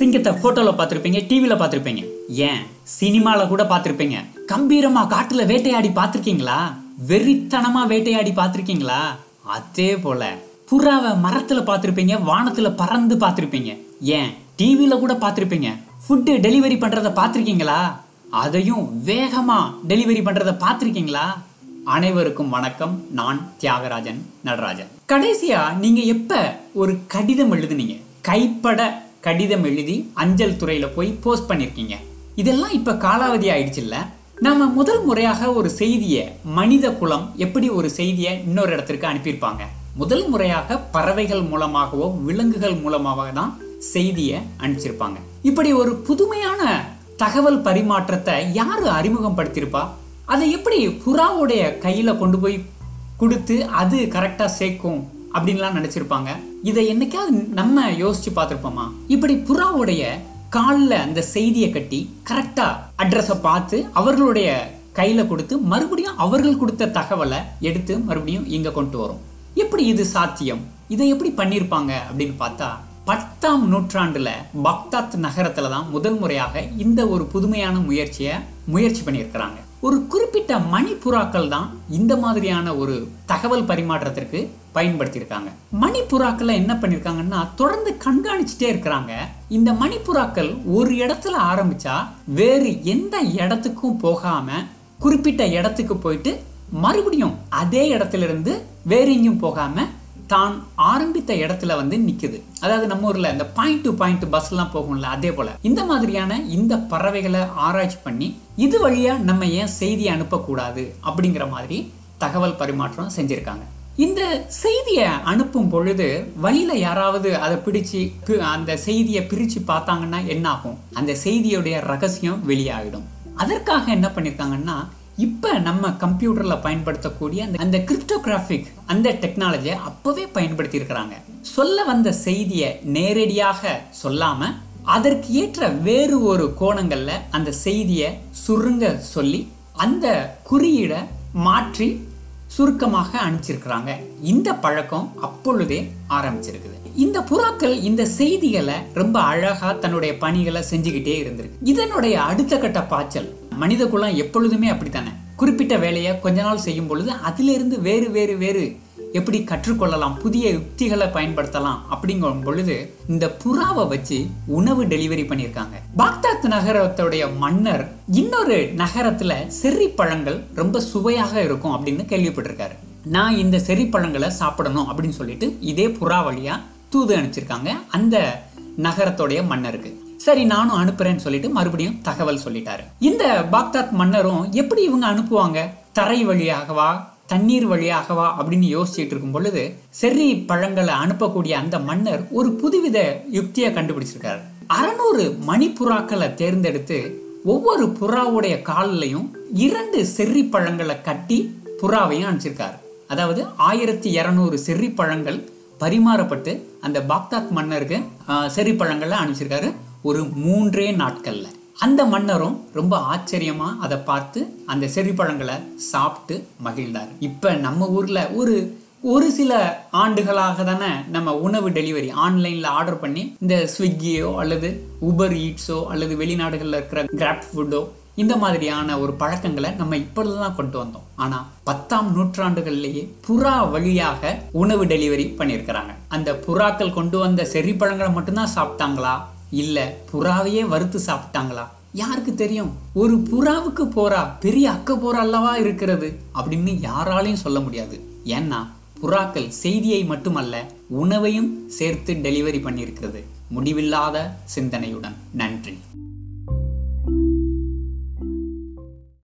சிங்கத்தை போட்டோல பார்த்துருப்பீங்க டிவில பார்த்துருப்பீங்க. ஏன்? சினிமால கூட பார்த்துருப்பீங்க. கம்பீரமா காட்டுல வேட்டையாடி பார்த்துருக்கீங்களா? வெறித்தனமா வேட்டையாடி பார்த்துருக்கீங்களா? அதே போல புறாவை மரத்துல பார்த்துருப்பீங்க வானத்துல பறந்து பார்த்துருப்பீங்க. ஏன்? டிவில கூட பார்த்துருப்பீங்க. ஃபுட்டு டெலிவரி பண்றத பார்த்துருக்கீங்களா? அதையும் வேகமா டெலிவரி பண்றத பார்த்துருக்கீங்களா? அனைவருக்கும் வணக்கம். நான் தியாகராஜன் நடராஜன். கடைசியா நீங்க எப்ப ஒரு கடிதம் எழுதுனீங்க? கைப்பட கடிதம் எழுதி அஞ்சல் துறையில் போய் போஸ்ட் பண்ணியிருக்கீங்க இதெல்லாம் இப்போ காலாவதி ஆயிடுச்சு இல்ல முதல் முறையாக ஒரு செய்தியை மனித குலம் எப்படி ஒரு செய்தியை இன்னொரு இடத்திற்கு அனுப்பியிருப்பாங்க? முதல் முறையாக பறவைகள் மூலமாகவோ விலங்குகள் மூலமாக தான் செய்தியை அனுப்பிச்சிருப்பாங்க. இப்படி ஒரு புதுமையான தகவல் பரிமாற்றத்தை யார் அறிமுகப்படுத்தியிருப்பா? அதை எப்படி புறாவுடைய கையில் கொண்டு போய் கொடுத்து அது கரெக்டாக சேர்க்கும்? அப்படின்லாம் நினைச்சிருப்பாங்க. இதை என்னைக்காவது நம்ம யோசிச்சு பார்த்துருப்போமா? இப்படி புறாவுடைய காலில் அந்த செய்தியை கட்டி கரெக்டாக அட்ரஸை பார்த்து அவர்களுடைய கையில் கொடுத்து மறுபடியும் அவர்கள் கொடுத்த தகவலை எடுத்து மறுபடியும் இங்கே கொண்டு வரும். எப்படி இது சாத்தியம்? இதை எப்படி பண்ணியிருப்பாங்க அப்படின்னு பார்த்தா பத்தாம் நூற்றாண்டுல பக்தாத் நகரத்துல தான் முதல் முறையாக இந்த ஒரு புதுமையான முயற்சியை முயற்சி பண்ணியிருக்கிறாங்க. ஒரு குறிப்பிட்ட மணிப்புறாக்கள் தான் இந்த மாதிரியான ஒரு தகவல் பரிமாற்றத்திற்கு பயன்படுத்தியிருக்காங்க. மணிப்புறாக்களை என்ன பண்ணியிருக்காங்கன்னா தொடர்ந்து கண்காணிச்சுட்டே இருக்கிறாங்க. இந்த மணிப்புறாக்கள் ஒரு இடத்துல ஆரம்பிச்சா வேறு எந்த இடத்துக்கும் போகாம குறிப்பிட்ட இடத்துக்கு போயிட்டு மறுபடியும் அதே இடத்துல இருந்து வேற எங்கேயும் போகாம தான் ஆரம்பித்த இடத்துல வந்து நிக்குது. அதாவது நம்ம ஊரில் இந்த பாயிண்ட் டு பாயிண்ட் பஸ்லாம் போகும்ல அதே போல. இந்த மாதிரியான இந்த பறவைகளை ஆராய்ச்சி பண்ணி இது வழியா நம்ம ஏன் செய்தி அனுப்பக்கூடாது அப்படிங்கிற மாதிரி தகவல் பரிமாற்றம் செஞ்சுருக்காங்க. இந்த செய்தியை அனுப்பும் பொழுது வழியில் யாராவது அதை பிடிச்சு அந்த செய்தியை பிரிச்சு பார்த்தாங்கன்னா என்ன ஆகும்? அந்த செய்தியுடைய ரகசியம் வெளியாகிடும். அதற்காக என்ன பண்ணியிருக்காங்கன்னா இப்ப நம்ம கம்ப்யூட்டர்ல பயன்படுத்தக்கூடிய அந்த- அந்த கிரிப்டோகிராஃபிக் அந்த டெக்னாலஜியை அப்பவே பயன்படுத்தியிருக்கிறாங்க. சொல்ல வந்த செய்தியை நேரடியாக சொல்லாம அதற்கு ஏற்ற வேறு ஒரு கோணங்கள்ல அந்த செய்தியை சுருங்க சொல்லி அந்த குறியீடை மாற்றி சுருக்கமாக அனுப்பிச்சிருக்கிறாங்க. இந்த பழக்கம் அப்பொழுதே ஆரம்பிச்சிருக்குது. இந்த புறாக்கள் இந்த செய்திகளை ரொம்ப அழகா தன்னுடைய பணிகளை செஞ்சுக்கிட்டே இருந்திருக்கு. இதனுடைய அடுத்த கட்ட பாய்ச்சல் மனித குலம் எப்பொழுதுமே அப்படித்தானே? குறிப்பிட்ட வேலையை கொஞ்ச நாள் செய்யும் பொழுது அதிலிருந்து வேறு வேறு வேறு எப்படி கற்றுக்கொள்ளலாம் புதிய யுக்திகளை பயன்படுத்தலாம் அப்படிங்கும் பொழுது இந்த புறாவை வச்சு உணவு டெலிவரி பண்ணியிருக்காங்க. பாக்தாத் நகரத்துடைய மன்னர் இன்னொரு நகரத்துல செர்ரி பழங்கள் ரொம்ப சுவையாக இருக்கும் அப்படின்னு கேள்விப்பட்டிருக்காரு. நான் இந்த செர்ரி பழங்களை சாப்பிடணும் அப்படின்னு சொல்லிட்டு இதே புறா வழியா தூது அனுப்பிச்சிருக்காங்க அந்த நகரத்துடைய மன்னருக்கு. சரி நானும் அனுப்புறேன்னு சொல்லிட்டு மறுபடியும் தகவல் சொல்லிட்டாரு. இந்த பாக்தாத் மன்னரும் எப்படி இவங்க அனுப்புவாங்க? தரை வழியாகவா? தண்ணீர் வழியாகவா அப்படின்னு யோசிச்சுட்டு இருக்கும் பொழுது செர்ரி பழங்களை அனுப்பக்கூடிய அந்த மன்னர் ஒரு புதுவித யுக்தியை கண்டுபிடிச்சிருக்காரு. அறநூறு மணிப்புறாக்களை தேர்ந்தெடுத்து ஒவ்வொரு புறாவுடைய காலிலையும் இரண்டு செர்ரி பழங்களை கட்டி புறாவையும் அனுப்பிச்சிருக்காரு. அதாவது ஆயிரத்தி இரநூறு செர்ரி பழங்கள் பரிமாறப்பட்டு அந்த பாக்தாத் மன்னருக்கு செர்ரி பழங்களை அனுப்பிச்சிருக்காரு ஒரு மூன்றே நாட்களில். அந்த மன்னரும் ரொம்ப ஆச்சரியமா அதை பார்த்து அந்த செறிப்பழங்களை சாப்பிட்டு மகிழ்ந்தார். இப்ப நம்ம ஊர்ல ஒரு ஒரு சில ஆண்டுகளாக தானே நம்ம உணவு டெலிவரி ஆன்லைனில் ஆர்டர் பண்ணி இந்த ஸ்விக்கியோ அல்லது உபர் ஈட்ஸோ அல்லது வெளிநாடுகளில் இருக்கிற கிராப் ஃபுட்டோ இந்த மாதிரியான ஒரு பழக்கங்களை நம்ம இப்பொழுதுதான் கொண்டு வந்தோம். ஆனால் பத்தாம் நூற்றாண்டுகள்லேயே புறா வழியாக உணவு டெலிவரி பண்ணியிருக்கிறாங்க. அந்த புறாக்கள் கொண்டு வந்த செர்ரி பழங்களை மட்டும்தான் சாப்பிட்டாங்களா? இல்ல புறாவையே வறுத்து சாப்பிட்டாங்களா? யாருக்கு தெரியும்? ஒரு புறாவுக்கு போறா பெரிய அக்க போரா அல்லவா இருக்கிறது? அப்படின்னு யாராலையும் சொல்ல முடியாது. ஏன்னா புறாக்கள் செய்தியை மட்டுமல்ல உணவையும் சேர்த்து டெலிவரி பண்ணியிருக்கிறது. முடிவில்லாத சிந்தனையுடன். நன்றி.